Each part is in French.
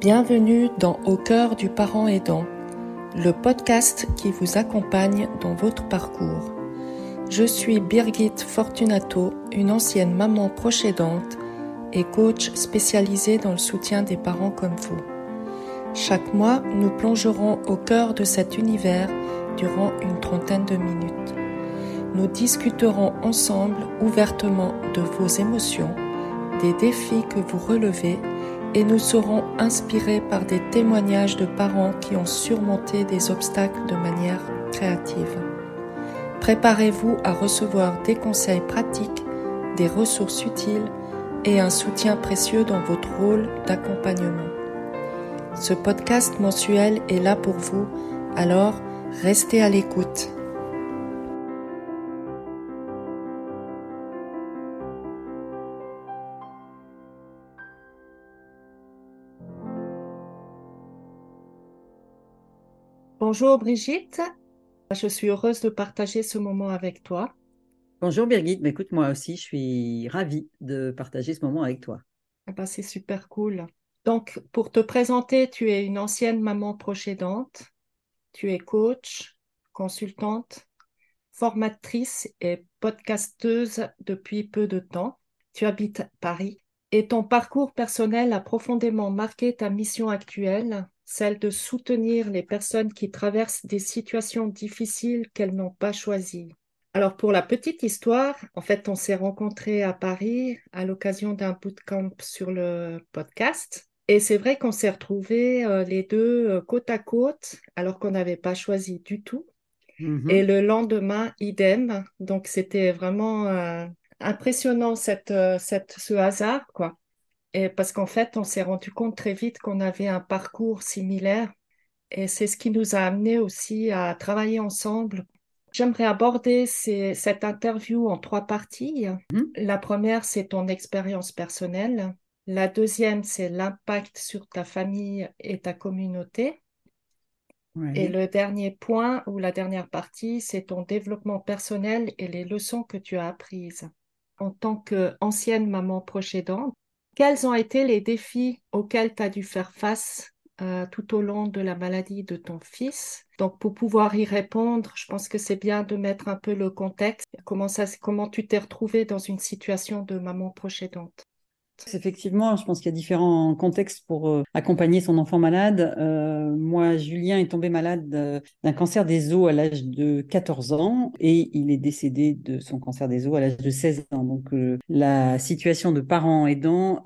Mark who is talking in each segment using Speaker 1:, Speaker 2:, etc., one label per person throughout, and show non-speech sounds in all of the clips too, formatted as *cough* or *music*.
Speaker 1: Bienvenue dans Au cœur du parent aidant, le podcast qui vous accompagne dans votre parcours. Je suis Birgit Fortunato, une ancienne maman proche aidante et coach spécialisée dans le soutien des parents comme vous. Chaque mois, nous plongerons au cœur de cet univers durant une trentaine de minutes. Nous discuterons ensemble ouvertement de vos émotions, des défis que vous relevez et nous serons inspirés par des témoignages de parents qui ont surmonté des obstacles de manière créative. Préparez-vous à recevoir des conseils pratiques, des ressources utiles et un soutien précieux dans votre rôle d'accompagnement. Ce podcast mensuel est là pour vous, alors restez à l'écoute. Bonjour Brigitte, je suis heureuse de partager ce moment avec toi.
Speaker 2: Bonjour Birgit, mais écoute, moi aussi, je suis ravie de partager ce moment avec toi.
Speaker 1: Ah bah, c'est super cool. Donc, pour te présenter, tu es une ancienne maman proche aidante, tu es coach, consultante, formatrice et podcasteuse depuis peu de temps. Tu habites Paris et ton parcours personnel a profondément marqué ta mission actuelle, celle de soutenir les personnes qui traversent des situations difficiles qu'elles n'ont pas choisies. Alors pour la petite histoire, en fait, on s'est rencontrés à Paris à l'occasion d'un bootcamp sur le podcast. Et c'est vrai qu'on s'est retrouvés euh, les deux euh, côte à côte, alors qu'on n'avait pas choisi du tout. Mm-hmm. Et le lendemain, idem. Donc c'était vraiment euh, impressionnant cette, cette, ce hasard, quoi. Et parce qu'en fait, on s'est rendu compte très vite qu'on avait un parcours similaire. Et c'est ce qui nous a amené aussi à travailler ensemble J'aimerais aborder cette interview en trois parties. Mhm. La première, c'est ton expérience personnelle. La deuxième, c'est l'impact sur ta famille et ta communauté. Et le dernier point ou la dernière partie, c'est ton développement personnel et les leçons que tu as apprises. En tant qu'ancienne maman proche aidante, quels ont été les défis auxquels tu as dû faire face euh, tout au long de la maladie de ton fils? Donc, pour pouvoir y répondre, je pense que c'est bien de mettre un peu le contexte. Comment, tu t'es retrouvée dans une situation de maman proche
Speaker 2: Effectivement, je pense qu'il y a différents contextes pour euh, accompagner son enfant malade. Euh, moi, Julien est tombé malade d'un cancer des os à l'âge de 14 ans et il est décédé de son cancer des os à l'âge de 16 ans. Donc, la situation de parents aidants,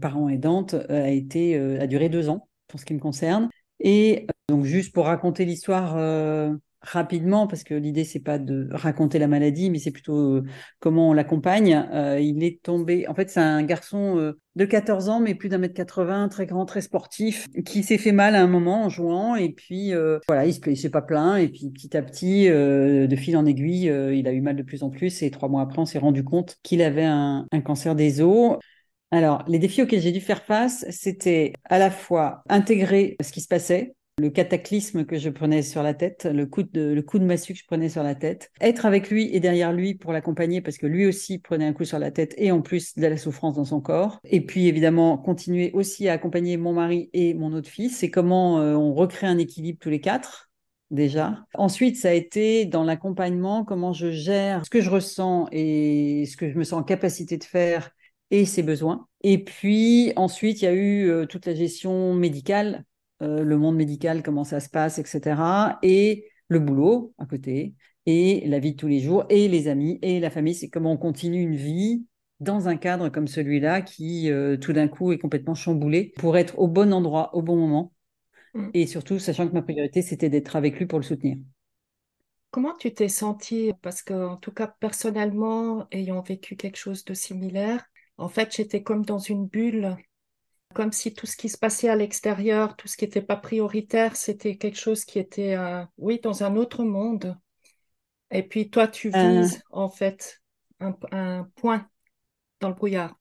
Speaker 2: parents aidantes a été a duré deux ans pour ce qui me concerne. Et euh, donc juste pour raconter l'histoire euh, rapidement, parce que l'idée c'est pas de raconter la maladie, mais c'est plutôt euh, comment on l'accompagne. il est tombé, en fait c'est un garçon de 14 ans, mais plus d'un mètre 80, très grand, très sportif, qui s'est fait mal à un moment en jouant, et puis voilà, il se s'est pas plaint, et puis petit à petit, de fil en aiguille, il a eu mal de plus en plus, et trois mois après, on s'est rendu compte qu'il avait un, un cancer des os. Alors, les défis auxquels j'ai dû faire face, c'était à la fois intégrer ce qui se passait, le cataclysme que je prenais sur la tête, le coup de, massue que je prenais sur la tête, être avec lui et derrière lui pour l'accompagner parce que lui aussi prenait un coup sur la tête et en plus de la souffrance dans son corps. Et puis évidemment continuer aussi à accompagner mon mari et mon autre fils. C'est comment euh, on recrée un équilibre tous les quatre déjà. Ensuite, ça a été dans l'accompagnement, comment je gère ce que je ressens et ce que je me sens en capacité de faire et ses besoins. Et puis ensuite, il y a eu euh, toute la gestion médicale, euh, le monde médical, comment ça se passe, etc. Et le boulot à côté, et la vie de tous les jours, et les amis, et la famille. C'est comment on continue une vie dans un cadre comme celui-là qui, euh, tout d'un coup, est complètement chamboulé pour être au bon endroit, au bon moment. Mm. Et surtout, sachant que ma priorité, c'était d'être avec lui pour le soutenir.
Speaker 1: Comment tu t'es sentie? Parce que, en tout cas, personnellement, ayant vécu quelque chose de similaire, en fait, j'étais comme dans une bulle, comme si tout ce qui se passait à l'extérieur, tout ce qui n'était pas prioritaire, c'était quelque chose qui était, euh, oui, dans un autre monde. Et puis toi, tu euh. vises en fait un, point dans le brouillard.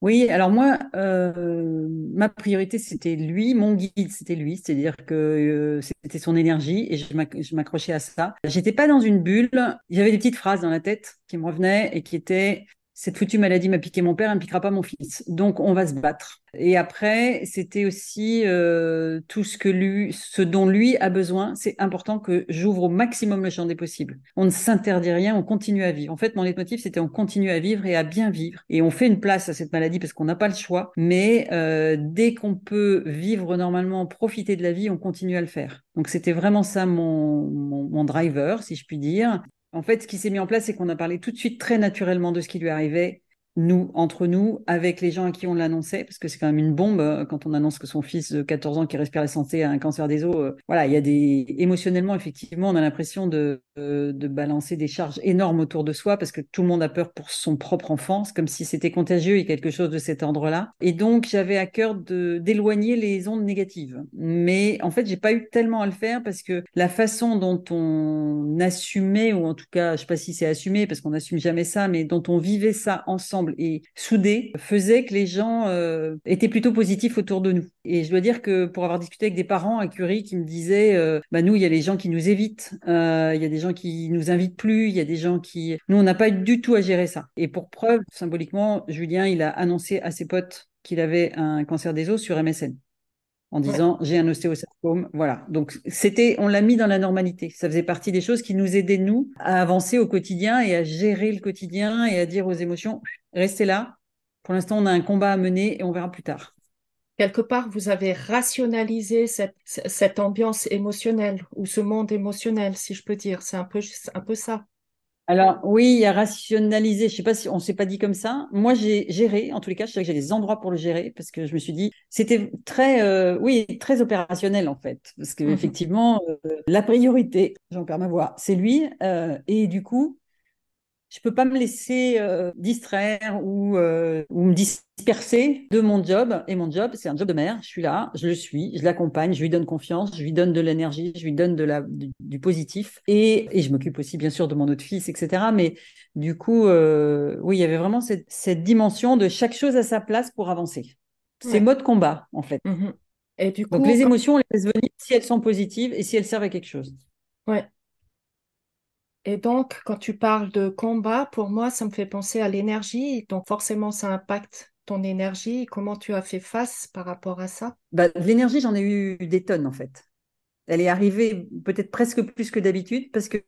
Speaker 2: Oui, alors moi, euh, ma priorité, c'était lui, mon guide, c'était lui, c'est-à-dire que c'était son énergie et je m'accrochais à ça. J'étais pas dans une bulle, j'avais des petites phrases dans la tête qui me revenaient et qui étaient cette foutue maladie m'a piqué mon père, elle ne piquera pas mon fils. Donc, on va se battre. Et après, c'était aussi euh, tout ce que lui, ce dont lui a besoin. C'est important que j'ouvre au maximum le champ des possibles. On ne s'interdit rien, on continue à vivre. En fait, mon leitmotiv, c'était on continue à vivre et à bien vivre. Et on fait une place à cette maladie parce qu'on n'a pas le choix. Mais euh, dès qu'on peut vivre normalement, profiter de la vie, on continue à le faire. Donc, c'était vraiment ça mon, mon, mon driver, si je puis dire. En fait, ce qui s'est mis en place, c'est qu'on a parlé tout de suite très naturellement de ce qui lui arrivait nous, entre nous, avec les gens à qui on l'annonçait, parce que c'est quand même une bombe euh, quand on annonce que son fils de 14 ans qui respire la santé a un cancer des os. Euh, voilà, il y a des émotionnellement, effectivement, on a l'impression de, euh, de balancer des charges énormes autour de soi parce que tout le monde a peur pour son propre enfant, comme si c'était contagieux et quelque chose de cet ordre-là. Et donc, j'avais à cœur d'éloigner les ondes négatives. Mais en fait, j'ai pas eu tellement à le faire parce que la façon dont on assumait, ou en tout cas, je sais pas si c'est assumé parce qu'on n'assume jamais ça, mais dont on vivait ça ensemble et soudés faisait que les gens euh, étaient plutôt positifs autour de nous. Et je dois dire que pour avoir discuté avec des parents à Curie qui me disaient, euh, bah nous, il y a les gens qui nous évitent, euh, il y a des gens qui nous invitent plus, il y a des gens qui... Nous, on n'a pas du tout à gérer ça. Et pour preuve, symboliquement, Julien, il a annoncé à ses potes qu'il avait un cancer des os sur MSN en disant j'ai un ostéosarcome. Voilà. Donc c'était, on l'a mis dans la normalité. Ça faisait partie des choses qui nous aidaient nous à avancer au quotidien et à gérer le quotidien et à dire aux émotions restez là. Pour l'instant, on a un combat à mener et on verra plus tard.
Speaker 1: Quelque part, vous avez rationalisé cette, cette ambiance émotionnelle ou ce monde émotionnel, si je peux dire. C'est un peu, un peu ça.
Speaker 2: Alors oui, il y a rationalisé. Je sais pas si on s'est pas dit comme ça. Moi, j'ai géré. En tous les cas, je sais que j'ai des endroits pour le gérer parce que je me suis dit c'était très, euh, oui, très opérationnel en fait. Parce que mmh effectivement, euh, la priorité, j'en perds ma voix, c'est lui. Euh, et du coup, je peux pas me laisser euh, distraire ou, euh, ou, me disperser de mon job. Et mon job, c'est un job de mère. Je suis là, je le suis, je l'accompagne, je lui donne confiance, je lui donne de l'énergie, je lui donne de la, du, positif. Et, et je m'occupe aussi, bien sûr, de mon autre fils, etc. Mais du coup, euh, oui, il y avait vraiment cette, cette, dimension de chaque chose à sa place pour avancer. C'est mode combat, en fait.
Speaker 1: Mmh et du coup,
Speaker 2: Donc les émotions, on les laisse venir si elles sont positives et si elles servent à quelque chose.
Speaker 1: Ouais. Et donc, quand tu parles de combat, pour moi, ça me fait penser à l'énergie. Donc, forcément, ça impacte ton énergie. Comment tu as fait face par rapport à ça?
Speaker 2: Bah, L'énergie, j'en ai eu des tonnes, en fait elle est arrivée peut-être presque plus que d'habitude parce que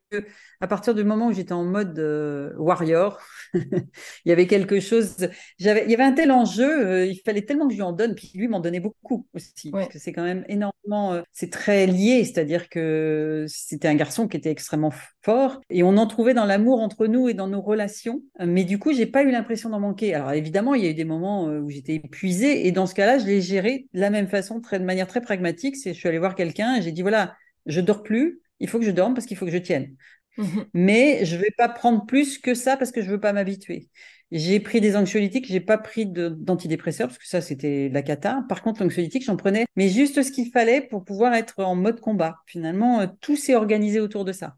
Speaker 2: à partir du moment où j'étais en mode euh, warrior, *laughs* il y avait quelque chose. J'avais, il y avait un tel enjeu, euh, il fallait tellement que je lui en donne, puis lui m'en donnait beaucoup aussi parce que c'est quand même énormément. Euh, c'est très lié, c'est-à-dire que c'était un garçon qui était extrêmement fort et on en trouvait dans l'amour entre nous et dans nos relations. Mais du coup, j'ai pas eu l'impression d'en manquer. Alors évidemment, il y a eu des moments où j'étais épuisée et dans ce cas-là, je l'ai géré de la même façon, très, de manière très pragmatique. C'est, je suis allée voir quelqu'un et j'ai dit voilà, je dors plus, il faut que je dorme parce qu'il faut que je tienne. Mhm. Mais je vais pas prendre plus que ça parce que je veux pas m'habituer. J'ai pris des anxiolytiques, j'ai pas pris d'antidépresseurs parce que ça c'était la cata. Par contre, l'anxiolytique, j'en prenais, mais juste ce qu'il fallait pour pouvoir être en mode combat. Finalement, euh, tout s'est organisé autour de ça.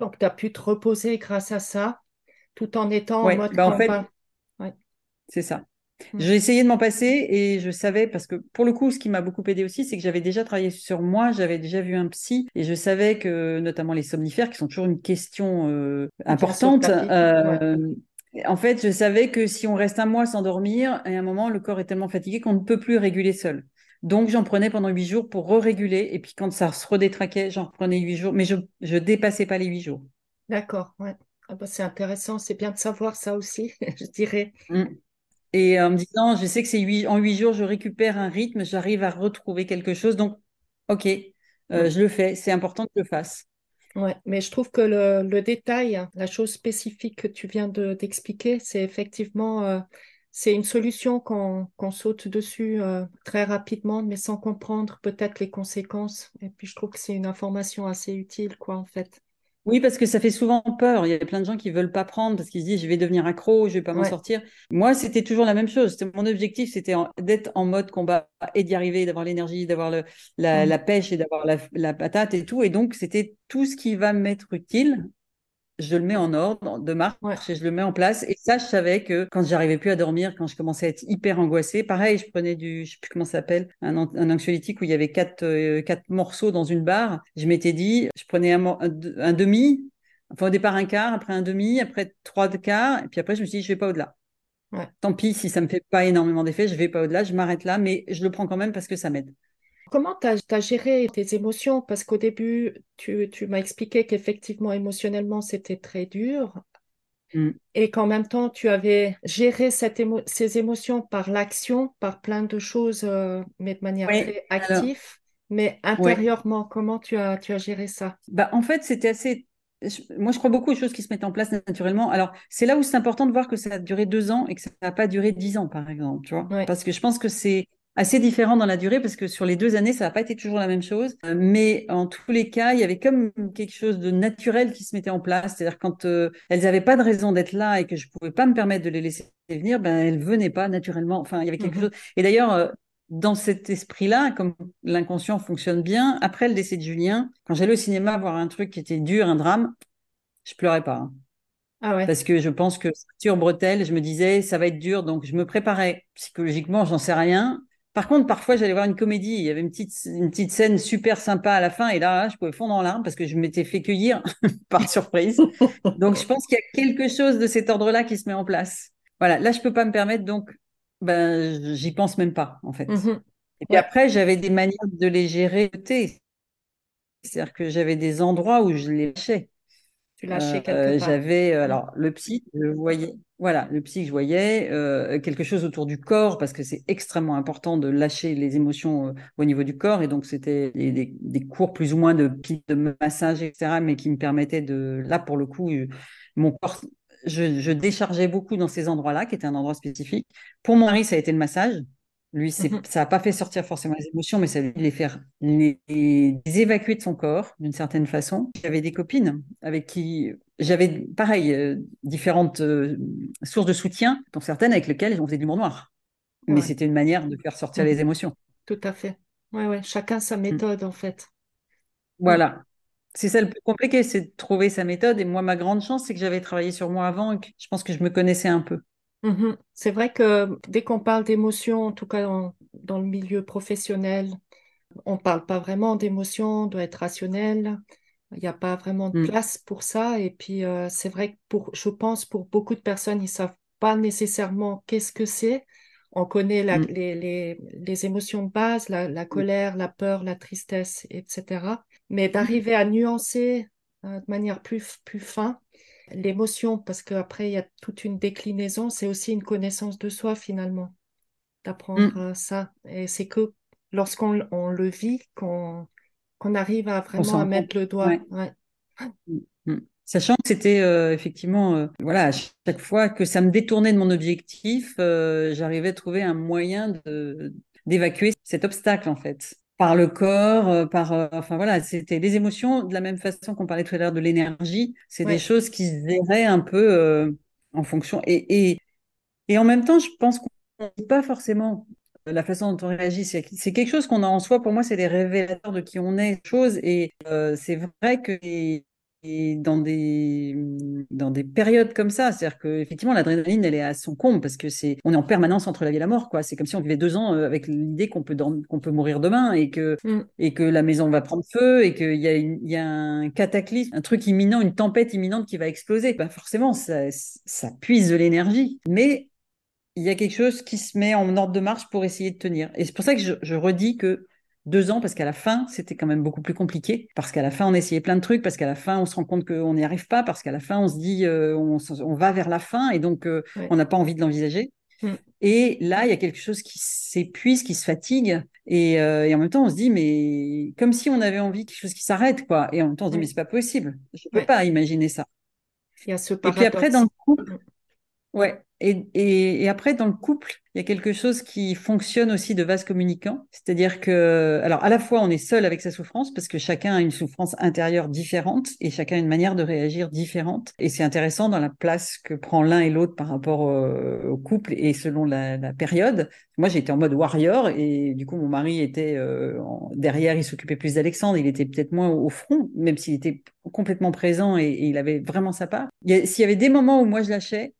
Speaker 1: Donc, tu as pu te reposer grâce à ça, tout en étant en mode
Speaker 2: bah,
Speaker 1: combat.
Speaker 2: En fait, C'est ça. Mm. J'ai essayé de m'en passer et je savais, parce que pour le coup, ce qui m'a beaucoup aidé aussi, c'est que j'avais déjà travaillé sur moi, j'avais déjà vu un psy et je savais que notamment les somnifères, qui sont toujours une question euh, importante, euh, en fait, je savais que si on reste un mois sans dormir, à un moment, le corps est tellement fatigué qu'on ne peut plus réguler seul. Donc, j'en prenais pendant huit jours pour re-réguler. Et puis, quand ça se redétraquait, j'en reprenais huit jours. Mais je ne dépassais pas les huit jours.
Speaker 1: D'accord, ouais. Ah bah, c'est intéressant. C'est bien de savoir ça aussi, *laughs* je dirais.
Speaker 2: Mm. Et en me disant, je sais que c'est huit, en huit jours, je récupère un rythme, j'arrive à retrouver quelque chose. Donc, OK, euh, je le fais. C'est important que je le fasse.
Speaker 1: Ouais, mais je trouve que le, détail, la chose spécifique que tu viens de, d'expliquer, c'est effectivement euh, c'est une solution qu'on, qu'on saute dessus euh, très rapidement, mais sans comprendre peut-être les conséquences. Et puis je trouve que c'est une information assez utile, quoi, en fait.
Speaker 2: Oui, parce que ça fait souvent peur. Il y a plein de gens qui veulent pas prendre parce qu'ils se disent je vais devenir accro, je vais pas m'en sortir. Moi, c'était toujours la même chose. C'était mon objectif, c'était d'être en mode combat et d'y arriver, d'avoir l'énergie, d'avoir la, mmh. la, pêche et d'avoir la, la, patate et tout. Et donc, c'était tout ce qui va m'être utile je le mets en ordre de marche et je le mets en place. Et ça, je savais que quand j'arrivais plus à dormir, quand je commençais à être hyper angoissée, pareil, je prenais du, je sais plus comment ça s'appelle, un, un, anxiolytique où il y avait quatre, euh, quatre morceaux dans une barre. Je m'étais dit, je prenais un, un, demi, enfin au départ un quart, après un demi, après trois quarts, et puis après je me suis dit, je vais pas au-delà. Tant pis si ça me fait pas énormément d'effet, je vais pas au-delà, je m'arrête là, mais je le prends quand même parce que ça m'aide.
Speaker 1: Comment tu as, géré tes émotions? Parce qu'au début, tu, m'as expliqué qu'effectivement, émotionnellement, c'était très dur. Mm. Et qu'en même temps, tu avais géré cette ces émotions par l'action, par plein de choses, euh, mais de manière très active. mais intérieurement, comment tu as, tu as géré ça?
Speaker 2: Bah, En fait, c'était assez moi, je crois beaucoup aux choses qui se mettent en place naturellement. Alors, c'est là où c'est important de voir que ça a duré deux ans et que ça n'a pas duré dix ans, par exemple, tu vois? Parce que je pense que c'est assez différent dans la durée parce que sur les deux années, ça n'a pas été toujours la même chose. Euh, mais en tous les cas, il y avait comme quelque chose de naturel qui se mettait en place. C'est-à-dire quand euh, elles n'avaient pas de raison d'être là et que je pouvais pas me permettre de les laisser venir, ben elles venaient pas naturellement. Enfin, il y avait quelque mhm. chose. Et d'ailleurs, euh, dans cet esprit-là, comme l'inconscient fonctionne bien, après le décès de Julien, quand j'allais au cinéma voir un truc qui était dur, un drame, je pleurais pas. Hein. Ah ouais. Parce que je pense que sur Bretel, je me disais, ça va être dur, donc je me préparais psychologiquement, j'en sais rien. Par contre, parfois, j'allais voir une comédie, il y avait une petite, une petite scène super sympa à la fin, et là, je pouvais fondre en larmes parce que je m'étais fait cueillir *laughs* par surprise. Donc, je pense qu'il y a quelque chose de cet ordre-là qui se met en place. Voilà, là, je peux pas me permettre, donc, ben, j'y pense même pas, en fait. Mhm. Et puis après, j'avais des manières de les gérer. C'est-à-dire que j'avais des endroits où je les lâchais.
Speaker 1: Tu lâchais quelque euh,
Speaker 2: part. J'avais, euh, alors, le psy, je voyais, voilà, le psy que je voyais, euh, quelque chose autour du corps, parce que c'est extrêmement important de lâcher les émotions euh, au niveau du corps. Et donc, c'était des, des, cours plus ou moins de, de massage, etc., mais qui me permettaient de, là, pour le coup, euh, mon corps, je, je déchargeais beaucoup dans ces endroits-là, qui étaient un endroit spécifique. Pour mon mari, ça a été le massage. Lui, mmh *laughs* ça n'a pas fait sortir forcément les émotions, mais ça a les faire les, évacuer de son corps d'une certaine façon. J'avais des copines avec qui j'avais, pareil, euh, différentes euh, sources de soutien, dont certaines avec lesquelles on faisait du noir. Mais c'était une manière de faire sortir les mmh émotions.
Speaker 1: Tout à fait. Ouais, ouais. Chacun sa mmh. méthode, en fait.
Speaker 2: Voilà. C'est ça le plus compliqué, c'est de trouver sa méthode. Et moi, ma grande chance, c'est que j'avais travaillé sur moi avant et que je pense que je me connaissais un peu.
Speaker 1: Mhm. C'est vrai que dès qu'on parle d'émotion, en tout cas dans, le milieu professionnel, on ne parle pas vraiment d'émotion, on doit être rationnel. Il n'y a pas vraiment de mm. place pour ça. Et puis, euh, c'est vrai que pour, je pense pour beaucoup de personnes, ils ne savent pas nécessairement qu'est-ce que c'est. On connaît mm. les, émotions de base, la, colère, la peur, la tristesse, etc. Mais d'arriver à nuancer euh, de manière plus, plus fin, l'émotion, parce qu'après, il y a toute une déclinaison, c'est aussi une connaissance de soi finalement, d'apprendre mm. ça. Et c'est que lorsqu'on le vit qu'on arrive à vraiment à mettre le doigt.
Speaker 2: Mm, mm. Sachant que c'était euh, effectivement, euh, voilà, à chaque fois que ça me détournait de mon objectif, euh, j'arrivais à trouver un moyen d'évacuer cet obstacle en fait par le corps, euh, par, euh, enfin voilà, c'était les émotions de la même façon qu'on parlait tout à l'heure de l'énergie. C'est des choses qui se verraient un peu euh, en fonction. Et, et, et, en même temps, je pense qu'on ne pas forcément la façon dont on réagit. C'est quelque chose qu'on a en soi. Pour moi, c'est des révélateurs de qui on est, chose. Et c'est vrai que et dans des dans des périodes comme ça, c'est-à-dire que effectivement l'adrénaline elle est à son comble parce que c'est on est en permanence entre la vie et la mort quoi. C'est comme si on vivait deux ans euh, avec l'idée qu'on peut qu'on peut mourir demain et que mm. et que la maison va prendre feu et qu'il y a il y a un cataclysme, un truc imminent, une tempête imminente qui va exploser. Ben forcément ça ça puise de l'énergie, mais il y a quelque chose qui se met en ordre de marche pour essayer de tenir. Et c'est pour ça que je, je redis que deux ans parce qu'à la fin, c'était quand même beaucoup plus compliqué. Parce qu'à la fin, on essayait plein de trucs, parce qu'à la fin, on se rend compte qu'on n'y arrive pas, parce qu'à la fin, on se dit, euh, on, va vers la fin et donc euh, on n'a pas envie de l'envisager. Mm. Et là, il y a quelque chose qui s'épuise, qui se fatigue. Euh, et, en même temps, on se dit, mais comme si on avait envie quelque chose qui s'arrête, quoi. Et en même temps, on se dit, mais c'est pas possible. Je ne peux pas imaginer ça.
Speaker 1: Il y a ce
Speaker 2: et puis après, dans le couple, ouais. Et, et, et, après, dans le couple, il y a quelque chose qui fonctionne aussi de vase communicant. C'est-à-dire que, alors, à la fois, on est seul avec sa souffrance parce que chacun a une souffrance intérieure différente et chacun a une manière de réagir différente. Et c'est intéressant dans la place que prend l'un et l'autre par rapport au couple et selon la, la période. Moi, j'étais en mode warrior et du coup, mon mari était euh, derrière, il s'occupait plus d'Alexandre. Il était peut-être moins au front, même s'il était complètement présent et il avait vraiment sa part. S'il y avait des moments où moi je lâchais,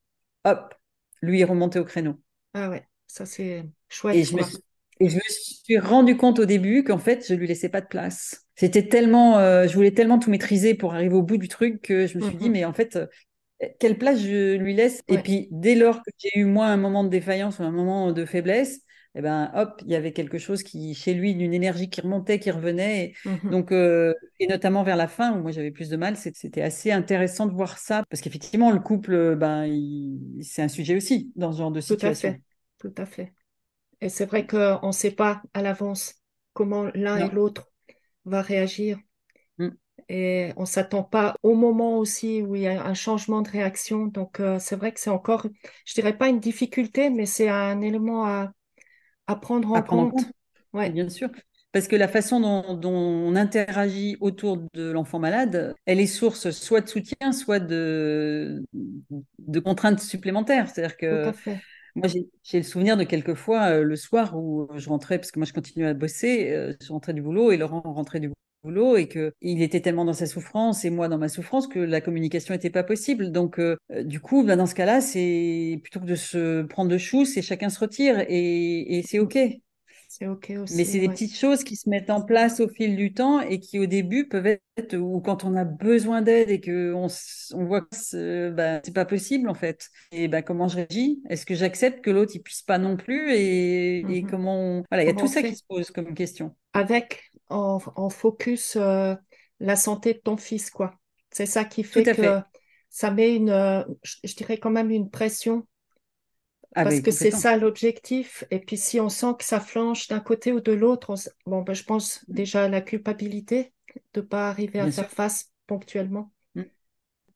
Speaker 2: hop, lui est remonté au créneau.
Speaker 1: Ah ouais, ça c'est chouette.
Speaker 2: Et je, me suis, et je, me suis, rendu compte au début qu'en fait, je lui laissais pas de place. C'était tellement, euh, je voulais tellement tout maîtriser pour arriver au bout du truc que je me suis dit, mm-hmm. mais en fait, quelle place je lui laisse? Et puis, dès lors que j'ai eu, moi, un moment de défaillance ou un moment de faiblesse, eh ben, hop, il y avait quelque chose qui, chez lui, d'une énergie qui remontait, qui revenait. Et,
Speaker 1: Mhm.
Speaker 2: donc, euh, et notamment vers la fin, où moi j'avais plus de mal, c'était assez intéressant de voir ça. Parce qu'effectivement, le couple, ben, c'est un sujet aussi dans ce genre de
Speaker 1: Tout à
Speaker 2: situation.
Speaker 1: fait. Tout à fait. Et c'est vrai qu'on ne sait pas à l'avance comment l'un et l'autre va réagir.
Speaker 2: Mm.
Speaker 1: Et on ne s'attend pas au moment aussi où il y a un changement de réaction. Donc, euh, c'est vrai que c'est encore, je dirais pas une difficulté, mais c'est un élément à, à prendre en
Speaker 2: À prendre en
Speaker 1: compte. Ouais,
Speaker 2: Bien sûr. Parce que la façon dont, dont on interagit autour de l'enfant malade, elle est source soit de soutien, soit de, de contraintes supplémentaires. C'est-à-dire que moi, j'ai j'ai le souvenir de quelques fois euh, le soir où je rentrais, parce que moi, je continuais à bosser, euh, je rentrais du boulot et Laurent rentrait du boulot et que il était tellement dans sa souffrance et moi dans ma souffrance que la communication n'était pas possible. Donc, euh, euh, du coup, ben, dans ce cas-là, c'est plutôt que de se prendre de chou, c'est chacun se retire et, et c'est OK.
Speaker 1: C'est OK
Speaker 2: Mais
Speaker 1: aussi.
Speaker 2: c'est des petites choses qui se mettent en place au fil du temps et qui au début peuvent être, ou quand on a besoin d'aide et qu'on on voit que c'est bah, c'est pas possible en fait. Et bah, comment je réagis? Est-ce que j'accepte que l'autre il puisse pas non plus Et, et
Speaker 1: Mhm.
Speaker 2: comment on... Voilà, il y a tout ça qui se pose comme question.
Speaker 1: Avec en, en focus euh, la santé de ton fils, quoi. C'est ça qui fait que
Speaker 2: fait.
Speaker 1: ça met une, euh, je, dirais quand même une pression
Speaker 2: Ah
Speaker 1: parce que c'est ça l'objectif. Et puis si on sent que ça flanche d'un côté ou de l'autre, bon, ben, je pense déjà à la culpabilité de pas arriver à
Speaker 2: Bien sûr.
Speaker 1: faire face ponctuellement.
Speaker 2: Mm.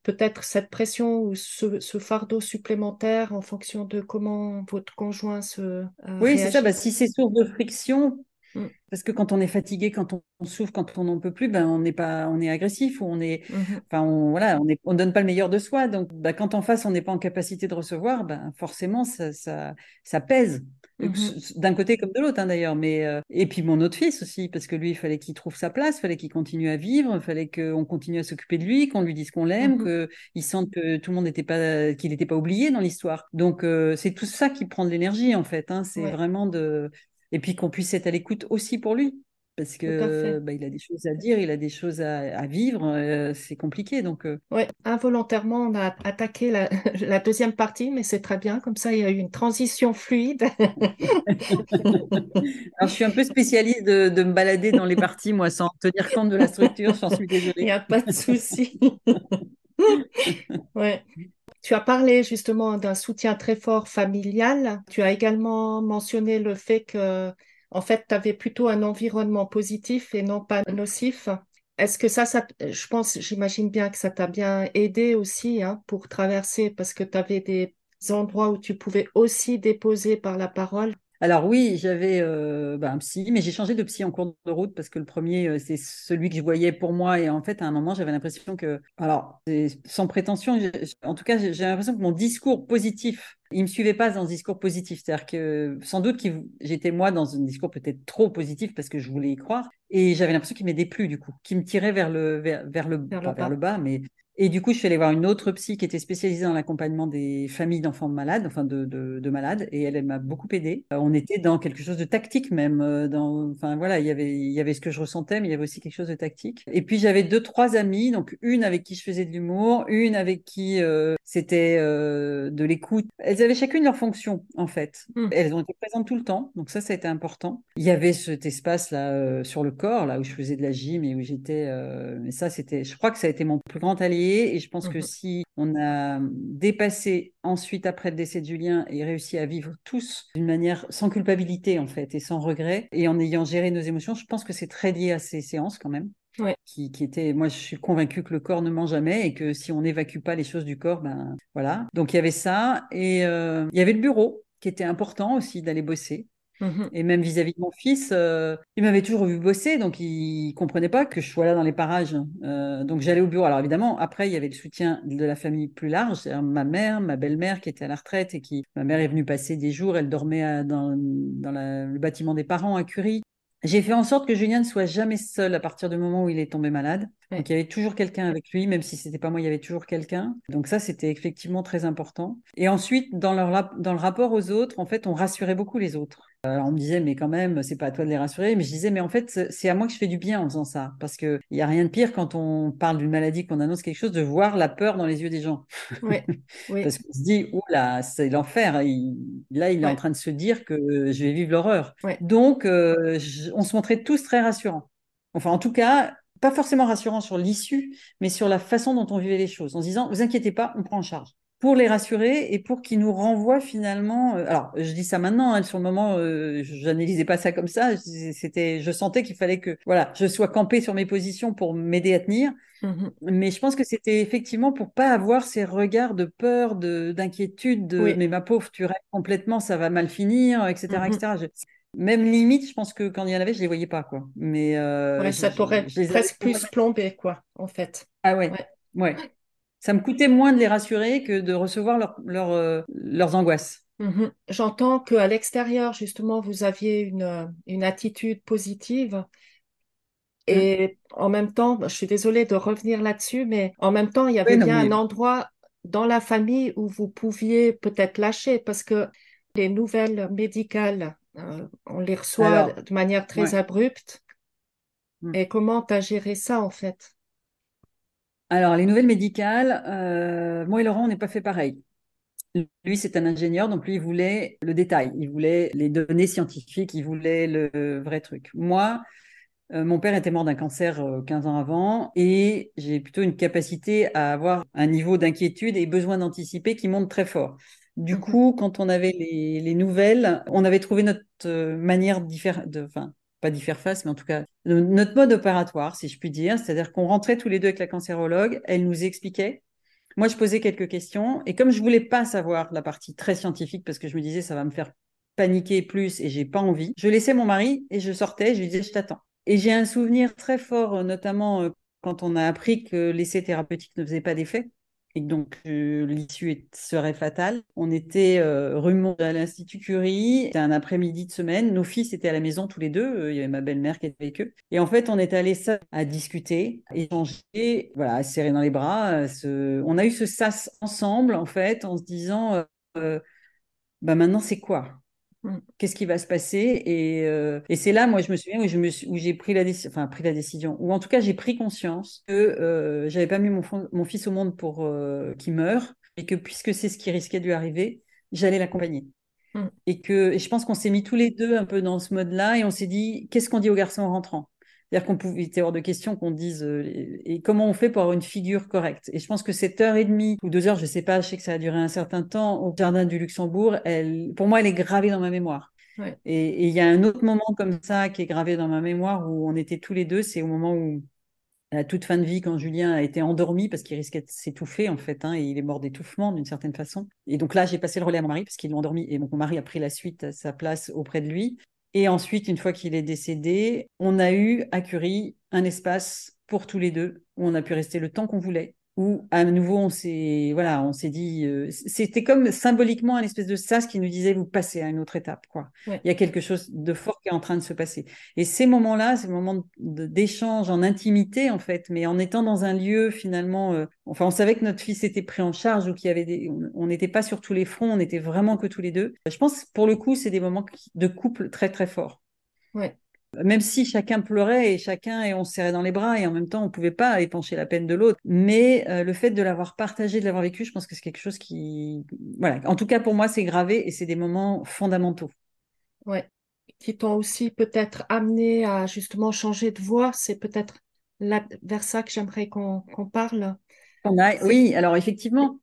Speaker 1: Peut-être cette pression ou ce, ce fardeau supplémentaire en fonction de comment votre conjoint se euh,
Speaker 2: Oui, c'est ça. Bah, si c'est source de friction,
Speaker 1: Mm.
Speaker 2: Parce que quand on est fatigué, quand on, souffre, quand on n'en peut plus, ben on n'est pas, on est agressif ou on est,
Speaker 1: Mhm.
Speaker 2: enfin on, voilà, on est, on donne pas le meilleur de soi. Donc, ben, quand en face on n'est pas en capacité de recevoir, ben forcément ça, ça, ça pèse.
Speaker 1: Mhm.
Speaker 2: D'un côté comme de l'autre, hein, d'ailleurs. Mais euh, et puis mon autre fils aussi, parce que lui, il fallait qu'il trouve sa place, il fallait qu'il continue à vivre, il fallait qu'on continue à s'occuper de lui, qu'on lui dise qu'on l'aime,
Speaker 1: Mhm.
Speaker 2: qu'il sente que tout le monde n'était pas, qu'il n'était pas oublié dans l'histoire. Donc euh, c'est tout ça qui prend de l'énergie en fait. Hein, c'est
Speaker 1: Ouais,
Speaker 2: vraiment de et puis qu'on puisse être à l'écoute aussi pour lui, parce que bah, il a des choses à dire, il a des choses à, à vivre, euh, c'est compliqué. Donc, euh,
Speaker 1: Ouais, involontairement, on a attaqué la, *laughs* la deuxième partie, mais c'est très bien. Comme ça, il y a eu une transition fluide. *laughs*
Speaker 2: alors je suis un peu spécialiste de, de me balader dans les parties, moi, sans tenir compte de la structure, j'en suis
Speaker 1: Il n'y
Speaker 2: désolée.
Speaker 1: a pas de souci. *laughs* Ouais. Tu as parlé justement d'un soutien très fort familial. Tu as également mentionné le fait que, en fait, tu avais plutôt un environnement positif et non pas nocif. Est-ce que ça, ça, je pense, j'imagine bien que ça t'a bien aidé aussi, hein, pour traverser parce que tu avais des endroits où tu pouvais aussi déposer par la parole.
Speaker 2: Alors oui, j'avais euh, bah, un psy, mais j'ai changé de psy en cours de route parce que le premier, euh, c'est celui que je voyais pour moi. Et en fait, à un moment, j'avais l'impression que, alors, sans prétention, en tout cas, j'ai l'impression que mon discours positif, il me suivait pas dans ce discours positif. C'est-à-dire que sans doute que j'étais moi dans un discours peut-être trop positif parce que je voulais y croire. Et j'avais l'impression qu'il m'aidait plus du coup, qu'il me tirait vers le, vers, vers le,
Speaker 1: Vers le
Speaker 2: pas vers le
Speaker 1: bas.
Speaker 2: bas, mais et du coup, je suis allée voir une autre psy qui était spécialisée dans l'accompagnement des familles d'enfants malades, enfin de, de, de malades, et elle, elle m'a beaucoup aidée. Euh, On était dans quelque chose de tactique même. euh, Dans, enfin voilà, il y avait, il y avait ce que je ressentais, mais il y avait aussi quelque chose de tactique. Et puis j'avais deux, trois amies, donc une avec qui je faisais de l'humour, une avec qui euh, c'était euh, de l'écoute. Elles avaient chacune leur fonction en fait.
Speaker 1: Hmm.
Speaker 2: Elles ont été présentes tout le temps, donc ça, ça a été important. Il y avait cet espace là euh, sur le corps, là où je faisais de la gym et où j'étais. euh, mais ça, c'était. Je crois que ça a été mon plus grand allié. Et je pense que
Speaker 1: Mhm.
Speaker 2: si on a dépassé ensuite après le décès de Julien et réussi à vivre tous d'une manière sans culpabilité en fait et sans regret et en ayant géré nos émotions, je pense que c'est très lié à ces séances quand même.
Speaker 1: Ouais.
Speaker 2: Qui, qui était, moi, je suis convaincue que le corps ne ment jamais et que si on n'évacue pas les choses du corps, ben voilà. Donc il y avait ça et euh, il y avait le bureau qui était important aussi d'aller bosser.
Speaker 1: Mhm.
Speaker 2: Et même vis-à-vis de mon fils, euh, il m'avait toujours vu bosser, donc il comprenait pas que je sois là dans les parages. Euh, donc j'allais au bureau. Alors évidemment, après, il y avait le soutien de la famille plus large, c'est-à-dire ma mère, ma belle-mère qui était à la retraite et qui, ma mère est venue passer des jours, elle dormait à- dans, dans la- le bâtiment des parents à Curie. J'ai fait en sorte que Julien ne soit jamais seul à partir du moment où il est tombé malade.
Speaker 1: Ouais.
Speaker 2: Donc il y avait toujours quelqu'un avec lui, même si c'était pas moi, il y avait toujours quelqu'un. Donc ça, c'était effectivement très important. Et ensuite, dans, leur, rap- dans le rapport aux autres, en fait, on rassurait beaucoup les autres. Alors on me disait, mais quand même, c'est pas à toi de les rassurer. Mais je disais, mais en fait, c'est à moi que je fais du bien en faisant ça. Parce qu'il n'y a rien de pire quand on parle d'une maladie, qu'on annonce quelque chose, de voir la peur dans les yeux des gens.
Speaker 1: Oui, *laughs* oui.
Speaker 2: parce qu'on se dit, là, c'est l'enfer. là, il est en train de se dire que je vais vivre l'horreur. Donc, euh, on se montrait tous très rassurants. Enfin, en tout cas, pas forcément rassurants sur l'issue, mais sur la façon dont on vivait les choses, en se disant, vous inquiétez pas, on prend en charge pour les rassurer et pour qu'ils nous renvoient finalement. Euh, alors, je dis ça maintenant. Hein, sur le moment, euh, je n'analysais pas ça comme ça. C'était, je sentais qu'il fallait que, voilà, je sois campée sur mes positions pour m'aider à tenir. Mmh mais je pense que c'était effectivement pour pas avoir ces regards de peur, de d'inquiétude, de mais ma pauvre, tu rêves complètement, ça va mal finir, etc., mmh etc. même limite, je pense que quand il y en avait, je les voyais pas, quoi. Mais
Speaker 1: euh, ça t'aurait presque plus plombé, quoi, en fait.
Speaker 2: Ah ouais. ouais ça me coûtait moins de les rassurer que de recevoir euh, leurs angoisses.
Speaker 1: Mhm. J'entends qu'à l'extérieur, justement, vous aviez une, une attitude positive. Et mm. en même temps, je suis désolée de revenir là-dessus, mais en même temps, il y avait bien un endroit dans la famille où vous pouviez peut-être lâcher parce que les nouvelles médicales, euh, on les reçoit de manière très abrupte. Mm. Et comment tu as géré ça en fait?
Speaker 2: Alors, les nouvelles médicales, euh, moi et Laurent, on n'est pas fait pareil. Lui, c'est un ingénieur, donc lui, il voulait le détail, il voulait les données scientifiques, il voulait le vrai truc. Moi, euh, mon père était mort d'un cancer 15 euh, ans avant et j'ai plutôt une capacité à avoir un niveau d'inquiétude et besoin d'anticiper qui monte très fort. Du mmh coup, quand on avait les, les nouvelles, on avait trouvé notre manière différente, enfin, pas d'y faire face, mais en tout cas, notre mode opératoire, si je puis dire, c'est-à-dire qu'on rentrait tous les deux avec la cancérologue, elle nous expliquait. Moi, je posais quelques questions, et comme je voulais pas savoir la partie très scientifique, parce que je me disais, ça va me faire paniquer plus et j'ai pas envie, je laissais mon mari et je sortais, je lui disais, je t'attends. Et j'ai un souvenir très fort, notamment euh, quand on a appris que l'essai thérapeutique ne faisait pas d'effet et donc euh, l'issue serait fatale. On était euh, rue à l'Institut Curie, c'était un après-midi de semaine, nos fils étaient à la maison tous les deux, euh, il y avait ma belle-mère qui était avec eux. Et en fait, on est allés ça à discuter, échanger, voilà, à serrer dans les bras. On a eu ce sas ensemble, en fait, en se disant, bah maintenant c'est quoi? Qu'est-ce qui va se passer euh, et, c'est là, moi, je me souviens où, je me où j'ai pris la décision, enfin pris la décision, ou en tout cas j'ai pris conscience que euh, j'avais pas mis mon, mon, fils au monde pour euh, qu'il meure, et que puisque c'est ce qui risquait de lui arriver, j'allais l'accompagner. Mm. Et que et je pense qu'on s'est mis tous les deux un peu dans ce mode-là, et on s'est dit, qu'est-ce qu'on dit aux garçons en rentrant? C'est-à-dire qu'on pouvait, était hors de question qu'on dise, euh, et comment on fait pour avoir une figure correcte. Et je pense que cette heure et demie ou deux heures, je sais pas, je sais que ça a duré un certain temps au jardin du Luxembourg, elle, pour moi, elle est gravée dans ma mémoire. Et il y a un autre moment comme ça qui est gravé dans ma mémoire où on était tous les deux, c'est au moment où, à toute fin de vie, quand Julien a été endormi parce qu'il risquait de s'étouffer, en fait, hein, et il est mort d'étouffement d'une certaine façon. Et donc là, j'ai passé le relais à mon mari parce qu'il l'a endormi et mon mari a pris la suite à sa place auprès de lui. Et ensuite, une fois qu'il est décédé, on a eu à Curie un espace pour tous les deux où on a pu rester le temps qu'on voulait où à nouveau on s'est voilà on s'est dit euh, c'était comme symboliquement un espèce de sas qui nous disait vous passez à une autre étape quoi. Il y a quelque chose de fort qui est en train de se passer. Et ces moments là ces moments d'échange en intimité en fait mais en étant dans un lieu finalement euh, enfin on savait que notre fils était pris en charge ou qu'il y avait des on n'était pas sur tous les fronts on était vraiment que tous les deux. Je pense pour le coup c'est des moments de couple très très forts.
Speaker 1: Ouais
Speaker 2: même si chacun pleurait et chacun et on se serrait dans les bras et en même temps on pouvait pas épancher la peine de l'autre. Mais euh, le fait de l'avoir partagé, de l'avoir vécu, je pense que c'est quelque chose qui, voilà, en tout cas pour moi c'est gravé et c'est des moments fondamentaux.
Speaker 1: Ouais, qui t'ont aussi peut-être amené à justement changer de voix. C'est peut-être vers ça que j'aimerais qu'on parle.
Speaker 2: oui, alors effectivement,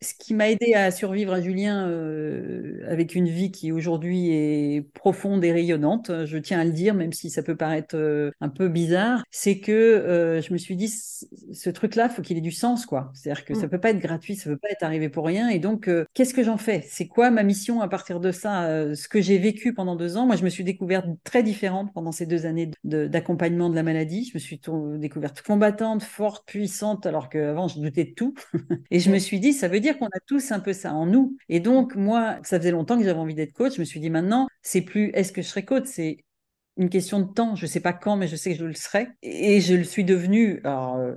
Speaker 2: ce qui m'a aidé à survivre à Julien euh, avec une vie qui aujourd'hui est profonde et rayonnante, je tiens à le dire, même si ça peut paraître euh, un peu bizarre, c'est que euh, je me suis dit, ce truc-là, faut qu'il ait du sens, quoi. C'est-à-dire que ça mm. peut pas être gratuit, ça peut pas être arrivé pour rien. Et donc, qu'est-ce que j'en fais? C'est quoi ma mission à partir de ça? Ce que j'ai vécu pendant deux ans, moi, je me suis découverte très différente pendant ces deux années d'accompagnement de, la maladie. Je me suis découverte combattante, forte, puissante, alors qu'avant, je doutais de tout. *laughs* et je me suis dit, ça veut dire qu'on a tous un peu ça en nous. Et donc, moi, ça faisait longtemps que j'avais envie d'être coach. Je me suis dit, maintenant, c'est plus est-ce que je serai coach? C'est une question de temps. Je ne sais pas quand, mais je sais que je le serai. Et je le suis devenu, euh,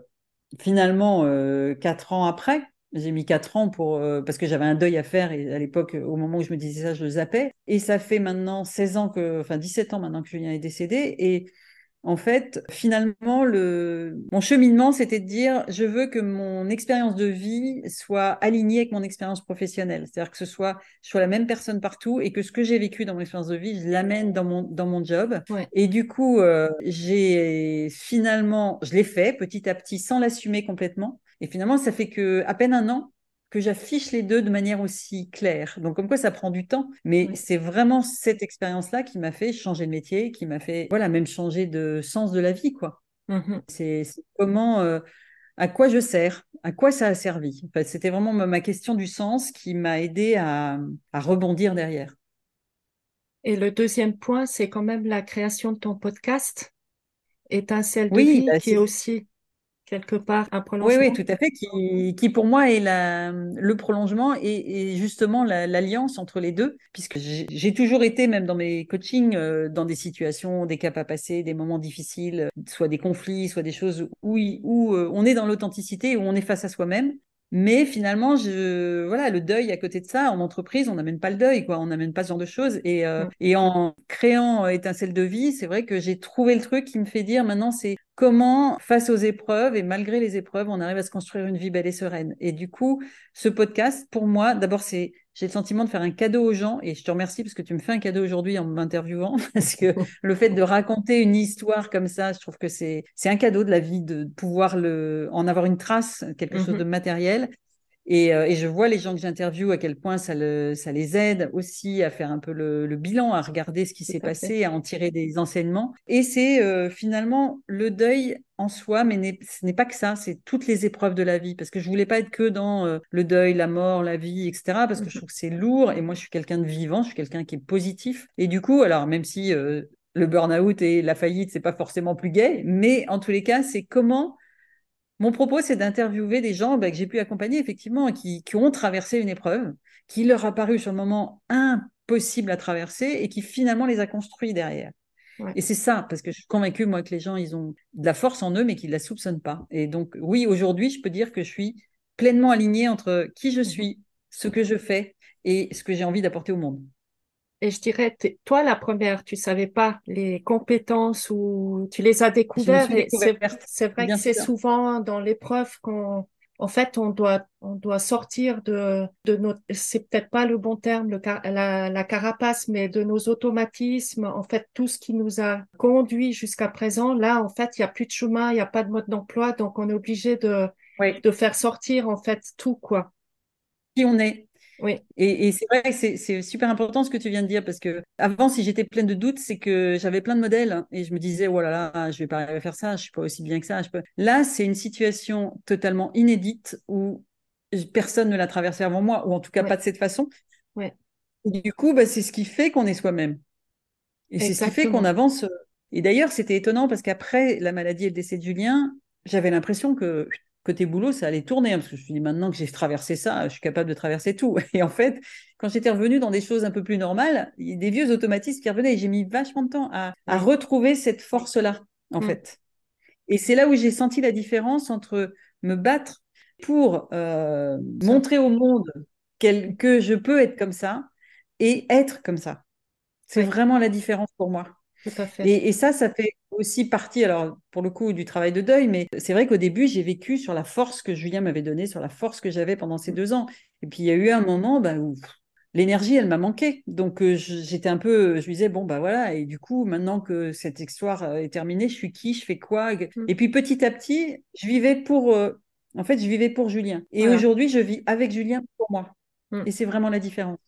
Speaker 2: finalement, euh, quatre ans après. J'ai mis quatre ans pour euh, parce que j'avais un deuil à faire et à l'époque, au moment où je me disais ça, je le zappais. Et ça fait maintenant 16 ans que, enfin 17 ans maintenant que Julien est décédé. Et en fait, finalement, le... mon cheminement, c'était de dire, je veux que mon expérience de vie soit alignée avec mon expérience professionnelle. C'est-à-dire que ce soit, je sois la même personne partout et que ce que j'ai vécu dans mon expérience de vie, je l'amène dans mon, dans mon job. Et du coup, euh, j'ai finalement, je l'ai fait petit à petit sans l'assumer complètement. Et finalement, ça fait que à peine un an que j'affiche les deux de manière aussi claire. Donc, comme quoi, ça prend du temps. Mais c'est vraiment cette expérience-là qui m'a fait changer de métier, qui m'a fait, voilà, même changer de sens de la vie, quoi. Mmh c'est comment, euh, à quoi je sers, à quoi ça a servi. Enfin, C'était vraiment ma question du sens qui m'a aidé à, à rebondir derrière.
Speaker 1: Et le deuxième point, c'est quand même la création de ton podcast, Étincelle de vie, bah, qui est aussi quelque part un prolongement.
Speaker 2: Oui, oui, tout à fait, qui, qui pour moi est la, le prolongement et, et justement l'alliance entre les deux, puisque j'ai toujours été, même dans mes coachings, euh, dans des situations, des caps à passer, des moments difficiles, soit des conflits, soit des choses où, où euh, on est dans l'authenticité, où on est face à soi-même. Mais finalement, je, voilà, le deuil à côté de ça, en entreprise, on n'amène pas le deuil, quoi. On n'amène pas ce genre de choses. Et, euh, et en créant Étincelle de vie, c'est vrai que j'ai trouvé le truc qui me fait dire maintenant, c'est comment, face aux épreuves et malgré les épreuves, on arrive à se construire une vie belle et sereine. Et du coup, ce podcast, pour moi, d'abord, c'est j'ai le sentiment de faire un cadeau aux gens et je te remercie parce que tu me fais un cadeau aujourd'hui en m'interviewant *laughs* parce que le fait de raconter une histoire comme ça, je trouve que c'est c'est un cadeau de la vie de pouvoir le en avoir une trace, quelque chose de mm-hmm. Euh, et, je vois les gens que j'interviewe à quel point ça, ça, les aide aussi à faire un peu le, bilan, à regarder ce qui s'est passé, à en tirer des enseignements. Et c'est euh, finalement le deuil en soi, mais ce n'est pas que ça, c'est toutes les épreuves de la vie. Parce que je voulais pas être que dans euh, le deuil, la mort, la vie, etc. Parce que je *laughs* trouve que c'est lourd. Et moi, je suis quelqu'un de vivant, je suis quelqu'un qui est positif. Et du coup, alors même si le burn-out et la faillite, c'est pas forcément plus gai, mais en tous les cas, c'est comment mon propos, c'est d'interviewer des gens bah, que j'ai pu accompagner, effectivement, qui, qui, ont traversé une épreuve, qui leur a paru sur le moment impossible à traverser et qui finalement les a construits derrière. Et c'est ça, parce que je suis convaincue, moi, que les gens, ils ont de la force en eux, mais qu'ils ne la soupçonnent pas. Et donc, oui, aujourd'hui, je peux dire que je suis pleinement alignée entre qui je suis, ce que je fais et ce que j'ai envie d'apporter au monde.
Speaker 1: Et je dirais, toi, la première, tu savais pas les compétences ou tu les as découvertes. C'est vrai que c'est souvent dans l'épreuve qu'on, en fait, on doit, on doit sortir de, de notre, c'est peut-être pas le bon terme, le, la, la carapace, mais de nos automatismes. En fait, tout ce qui nous a conduit jusqu'à présent, là, en fait, il y a plus de chemin, il n'y a pas de mode d'emploi, donc on est obligé de, de faire sortir, en fait, tout, quoi.
Speaker 2: Qui on est. Oui. Et, c'est vrai que c'est super important ce que tu viens de dire parce que avant, si j'étais pleine de doutes, c'est que j'avais plein de modèles hein, et je me disais, oh là là, je vais pas arriver à faire ça, je suis pas aussi bien que ça. Je peux... Là, c'est une situation totalement inédite où personne ne l'a traversée avant moi, ou en tout cas pas de cette façon. Ouais. Et du coup, bah, c'est ce qui fait qu'on est soi-même. Et c'est ce qui fait qu'on avance. Et d'ailleurs, c'était étonnant parce qu'après la maladie et le décès de Julien, j'avais l'impression que côté boulot, ça allait tourner, hein, parce que je me suis dit, maintenant que j'ai traversé ça, je suis capable de traverser tout. *laughs* Et en fait, quand j'étais revenue dans des choses un peu plus normales, il y a des vieux automatismes qui revenaient et j'ai mis vachement de temps à, retrouver cette force-là, en mm. fait. Et c'est là où j'ai senti la différence entre me battre pour euh, montrer au monde que je peux être comme ça et être comme ça. C'est vraiment la différence pour moi. Et, ça, ça fait aussi partie, alors pour le coup, du travail de deuil, mais c'est vrai qu'au début, j'ai vécu sur la force que Julien m'avait donnée, sur la force que j'avais pendant ces deux ans. Et puis il y a eu un moment bah, où l'énergie, elle m'a manqué. Donc euh, j'étais un peu, je lui disais, bon, bah voilà, et du coup, maintenant que cette histoire euh, est terminée, je suis qui, je fais quoi? Mm. Et puis petit à petit, je vivais pour, euh, en fait, je vivais pour Julien. Et aujourd'hui, je vis avec Julien pour moi. Mm. Et c'est vraiment la différence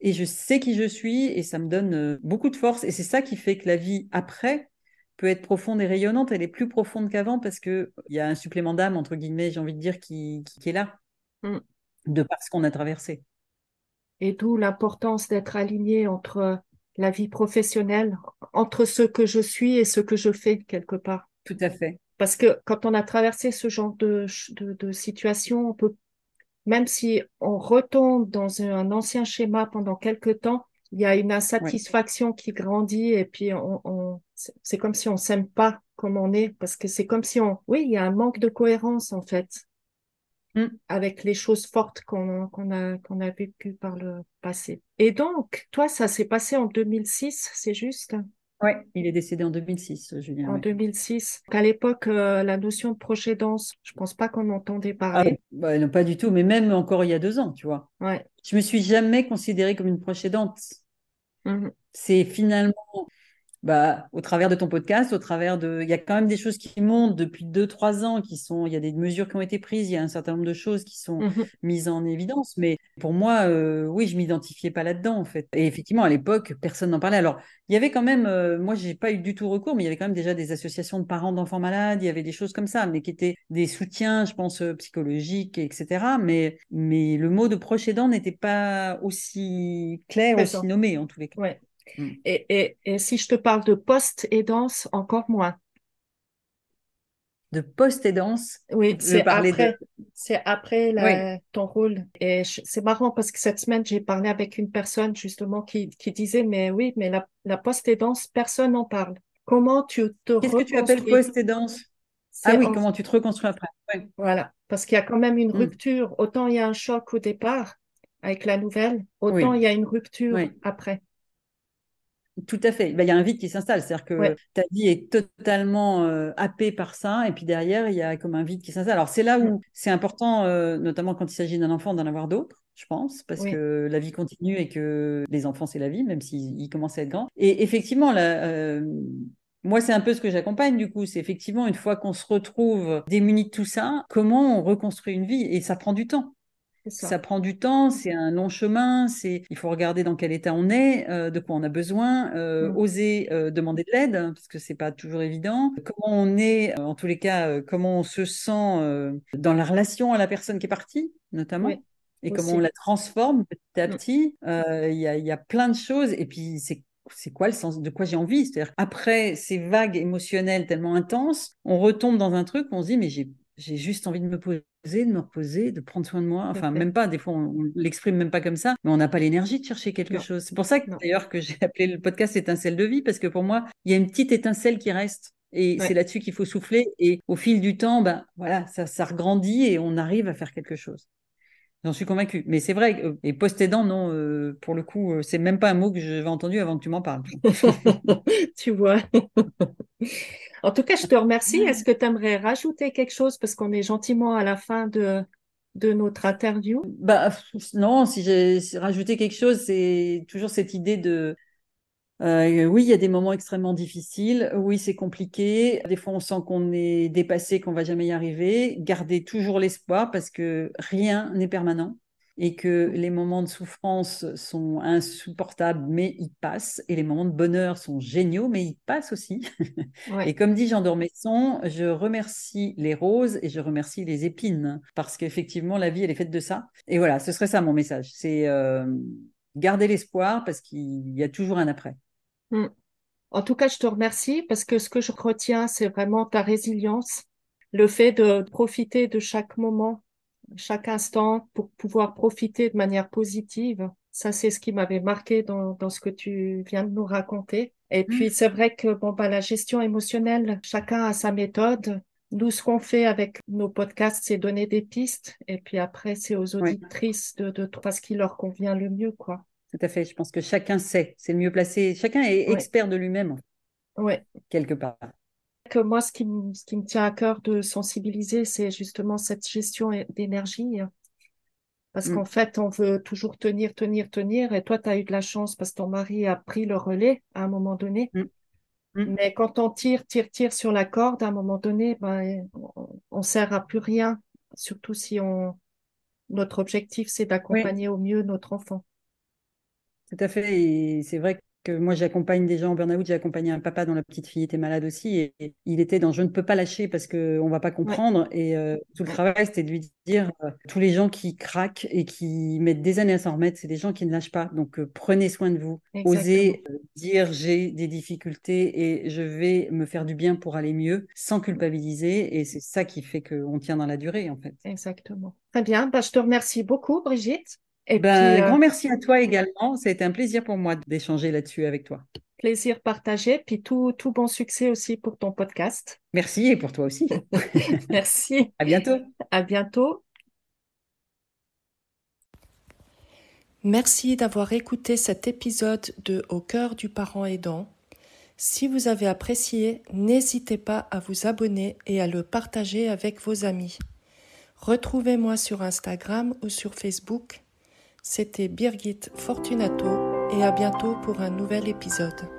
Speaker 2: et je sais qui je suis et ça me donne euh, beaucoup de force. Et c'est ça qui fait que la vie après peut être profonde et rayonnante. Elle est plus profonde qu'avant parce qu'il y a un supplément d'âme, entre guillemets, j'ai envie de dire, qui, qui, est là, mm. de par ce qu'on a traversé.
Speaker 1: Et d'où l'importance d'être aligné entre la vie professionnelle, entre ce que je suis et ce que je fais quelque part.
Speaker 2: Tout à fait.
Speaker 1: Parce que quand on a traversé ce genre de, de, de situation, on peut même si on retombe dans un ancien schéma pendant quelque temps, il y a une insatisfaction qui grandit et puis on, c'est comme si on s'aime pas comme on est parce que c'est comme si on, oui, il y a un manque de cohérence en fait.
Speaker 2: Mm.
Speaker 1: avec les choses fortes qu'on qu'on a, qu'on a vécues par le passé. Et donc, toi, ça s'est passé en 2006, c'est juste?
Speaker 2: Ouais, il est décédé en 2006, Julien.
Speaker 1: En
Speaker 2: ouais.
Speaker 1: 2006. À l'époque, euh, la notion de projet danse, je pense pas qu'on entendait
Speaker 2: Ah,
Speaker 1: parler.
Speaker 2: bah, non, pas du tout, mais même encore il y a deux ans, tu vois.
Speaker 1: Ouais.
Speaker 2: Je me suis jamais considérée comme une proche aidante.
Speaker 1: Mhm.
Speaker 2: C'est finalement, bah, au travers de ton podcast, au travers de, il y a quand même des choses qui montent depuis deux, trois ans, qui sont, il y a des mesures qui ont été prises, il y a un certain nombre de choses qui sont
Speaker 1: Mhm.
Speaker 2: mises en évidence. Mais pour moi, euh, oui, je m'identifiais pas là-dedans, en fait. Et effectivement, à l'époque, personne n'en parlait. Alors, il y avait quand même, euh, moi, j'ai pas eu du tout recours, mais il y avait quand même déjà des associations de parents d'enfants malades, il y avait des choses comme ça, mais qui étaient des soutiens, je pense, euh, psychologiques, etc. Mais, mais le mot de proche aidant n'était pas aussi clair, aussi nommé, en tous les cas.
Speaker 1: Ouais.
Speaker 2: Mm.
Speaker 1: Et, et, et si je te parle de post-aidance, encore moins.
Speaker 2: De post-aidance,
Speaker 1: Oui,
Speaker 2: je
Speaker 1: c'est
Speaker 2: de-
Speaker 1: après, c'est après la- ton rôle. Et c'est marrant parce que cette semaine, j'ai parlé avec une personne justement qui, qui disait, mais oui, mais la, la post-aidance, personne n'en parle. Comment tu te
Speaker 2: Qu'est-ce que tu appelles
Speaker 1: reconstruis?
Speaker 2: post-aidance
Speaker 1: C'est
Speaker 2: Ah oui,
Speaker 1: en-
Speaker 2: comment tu te reconstruis après? Ouais.
Speaker 1: Voilà, parce qu'il y a quand même une
Speaker 2: Mm.
Speaker 1: rupture. Autant il y a un choc au départ avec la nouvelle, autant
Speaker 2: Oui.
Speaker 1: il y a une rupture
Speaker 2: Oui.
Speaker 1: après.
Speaker 2: Tout à fait. Ben, il y a un vide qui s'installe. C'est-à-dire que
Speaker 1: Ouais.
Speaker 2: ta vie est totalement euh, happée par ça. Et puis derrière, il y a comme un vide qui s'installe. Alors, c'est là où c'est important, euh, notamment quand il s'agit d'un enfant, d'en avoir d'autres, je pense, parce
Speaker 1: Oui.
Speaker 2: que la vie continue et que les enfants, c'est la vie, même s'ils ils commencent à être grands. Et effectivement, là, euh, moi, c'est un peu ce que j'accompagne, du coup. C'est effectivement, une fois qu'on se retrouve démuni de tout ça, comment on reconstruit une vie? Et ça prend du temps.
Speaker 1: Ça.
Speaker 2: Ça prend du temps, c'est un long chemin, c'est il faut regarder dans quel état on est, euh, de quoi on a besoin, euh,
Speaker 1: Mm.
Speaker 2: oser euh, demander de l'aide hein, parce que c'est pas toujours évident. Comment on est, en tous les cas, comment on se sent dans la relation à la personne qui est partie, notamment.
Speaker 1: Oui,
Speaker 2: Et
Speaker 1: aussi.
Speaker 2: comment on la transforme petit à
Speaker 1: Mm.
Speaker 2: petit. Il y, y a plein de choses. Et puis, c'est c'est quoi le sens de quoi j'ai envie? C'est-à-dire, après ces vagues émotionnelles tellement intenses, on retombe dans un truc on se dit, mais j'ai j'ai juste envie de me poser, de me reposer, de prendre soin de moi. Enfin, même pas, des fois, on, on l'exprime même pas comme ça, mais on n'a pas l'énergie de chercher quelque
Speaker 1: Non.
Speaker 2: chose. C'est pour ça que, d'ailleurs que j'ai appelé le podcast Étincelle de vie, parce que pour moi, il y a une petite étincelle qui reste. Et
Speaker 1: Ouais.
Speaker 2: c'est là-dessus qu'il faut souffler. Et au fil du temps, ben, voilà, ça, ça regrandit et on arrive à faire quelque chose. J'en suis convaincue. Mais c'est vrai, que- et post-aidant, non, euh, pour le coup, euh, c'est même pas un mot que j'avais entendu avant que tu m'en parles. *laughs*
Speaker 1: Tu vois. En tout cas, je te remercie. Est-ce que tu aimerais rajouter quelque chose? Parce qu'on est gentiment à la fin de, de notre interview?
Speaker 2: Bah, non, si j'ai rajouté quelque chose, c'est toujours cette idée de euh, oui, il y a des moments extrêmement difficiles. Oui, c'est compliqué. Des fois, on sent qu'on est dépassé, qu'on va jamais y arriver. Garder toujours l'espoir parce que rien n'est permanent et que les moments de souffrance sont insupportables, mais ils passent. Et les moments de bonheur sont géniaux, mais ils passent aussi. *laughs*
Speaker 1: Ouais.
Speaker 2: Et comme dit Jean Dormesson, je remercie les roses et je remercie les épines parce qu'effectivement, la vie, elle est faite de ça. Et voilà, ce serait ça mon message. C'est euh, garder l'espoir parce qu'il y a toujours un après.
Speaker 1: Mm. En tout cas, je te remercie parce que ce que je retiens, c'est vraiment ta résilience, le fait de profiter de chaque moment, chaque instant pour pouvoir profiter de manière positive. Ça, c'est ce qui m'avait marqué dans, dans ce que tu viens de nous raconter. Et puis, c'est vrai que bon, bah, la gestion émotionnelle, chacun a sa méthode. Nous, ce qu'on fait avec nos podcasts, c'est donner des pistes. Et puis après, c'est aux
Speaker 2: Ouais.
Speaker 1: auditrices de, de trouver ce qui leur convient le mieux, quoi.
Speaker 2: Tout à fait. Je pense que chacun sait, c'est le mieux placé. Chacun est
Speaker 1: Ouais.
Speaker 2: expert de lui-même,
Speaker 1: Ouais.
Speaker 2: quelque part.
Speaker 1: Que moi, ce qui me, ce qui me tient à cœur de sensibiliser, c'est justement cette gestion d'énergie. Parce
Speaker 2: Mm.
Speaker 1: qu'en fait, on veut toujours tenir, tenir, tenir. Et toi, tu as eu de la chance parce que ton mari a pris le relais à un moment donné.
Speaker 2: Mm. Mm.
Speaker 1: Mais quand on tire, tire, tire sur la corde, à un moment donné, ben, on, on sert à plus rien. Surtout si on, notre objectif, c'est d'accompagner au mieux notre enfant.
Speaker 2: Tout à fait. Et c'est vrai que moi, j'accompagne des gens en burn-out. J'ai accompagné un papa dont la petite fille était malade aussi. Et, et il était dans je ne peux pas lâcher parce qu'on ne va pas comprendre. Et euh, tout le travail, c'était de lui dire euh, tous les gens qui craquent et qui mettent des années à s'en remettre, c'est des gens qui ne lâchent pas. Donc, euh, prenez soin de vous. Osez dire j'ai des difficultés et je vais me faire du bien pour aller mieux sans culpabiliser. Et c'est ça qui fait qu'on tient dans la durée, en fait.
Speaker 1: Exactement. Très bien. Ben, je te remercie beaucoup, Brigitte. Et
Speaker 2: ben,
Speaker 1: puis, euh,
Speaker 2: grand merci à toi également. Ça a été un plaisir pour moi d'échanger là-dessus avec toi.
Speaker 1: Plaisir partagé, puis tout, tout bon succès aussi pour ton podcast.
Speaker 2: Merci et pour toi aussi. *laughs*
Speaker 1: merci.
Speaker 2: À bientôt.
Speaker 1: À bientôt. Merci d'avoir écouté cet épisode de Au cœur du parent aidant. Si vous avez apprécié, n'hésitez pas à vous abonner et à le partager avec vos amis. Retrouvez-moi sur Instagram ou sur Facebook c'était Birgit Fortunato et à bientôt pour un nouvel épisode.